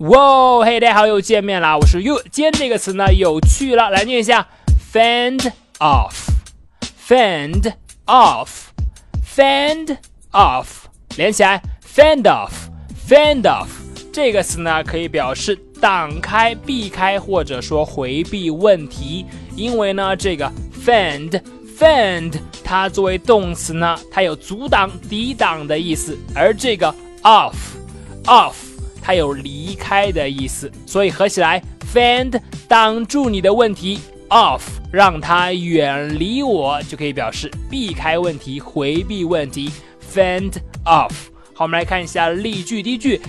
哇，嘿，大家好，又见面啦！我是 you。今天这个词呢，有趣了，来念一下：fend off，fend off，fend off，连起来，fend off，fend off。这个词呢，可以表示挡开、避开，或者说回避问题。因为呢，这个 fend，fend，它作为动词呢，它有阻挡、抵挡的意思，而这个 off，off。它有离开的意思，所以合起来，fend 挡住你的问题，off 让它远离我，就可以表示避开问题、回避问题。fend off。好，我们来看一下例句。第一句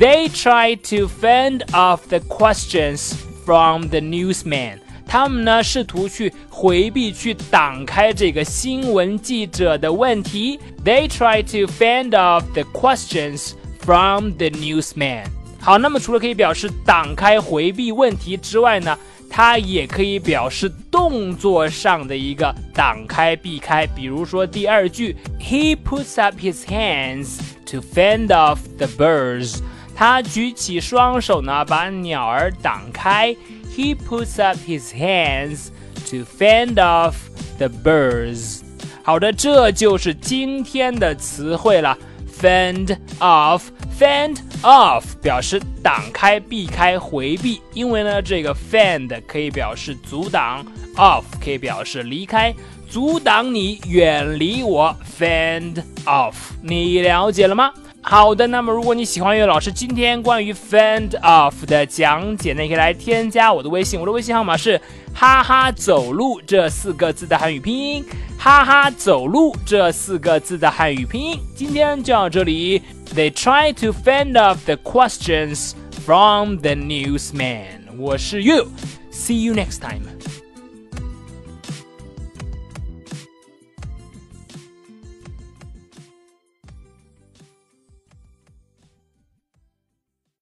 ，They try to fend off the questions from the newsman。他们呢试图去回避、去挡开这个新闻记者的问题。They try to fend off the questions。From the newsman。好，那么除了可以表示挡开、回避问题之外呢，它也可以表示动作上的一个挡开、避开。比如说第二句，He puts up his hands to fend off the birds。他举起双手呢，把鸟儿挡开。He puts up his hands to fend off the birds。好的，这就是今天的词汇了。Fend off。Fend off 表示挡开、避开、回避，因为呢，这个 fend 可以表示阻挡，off 可以表示离开，阻挡你远离我。Fend off，你了解了吗？好的，那么如果你喜欢岳老师今天关于 fend off 的讲解，那可以来添加我的微信，我的微信号码是哈哈走路这四个字的汉语拼音，哈哈走路这四个字的汉语拼音。今天就到这里。They try to fend off the questions from the newsman. 我是 You. See you next time.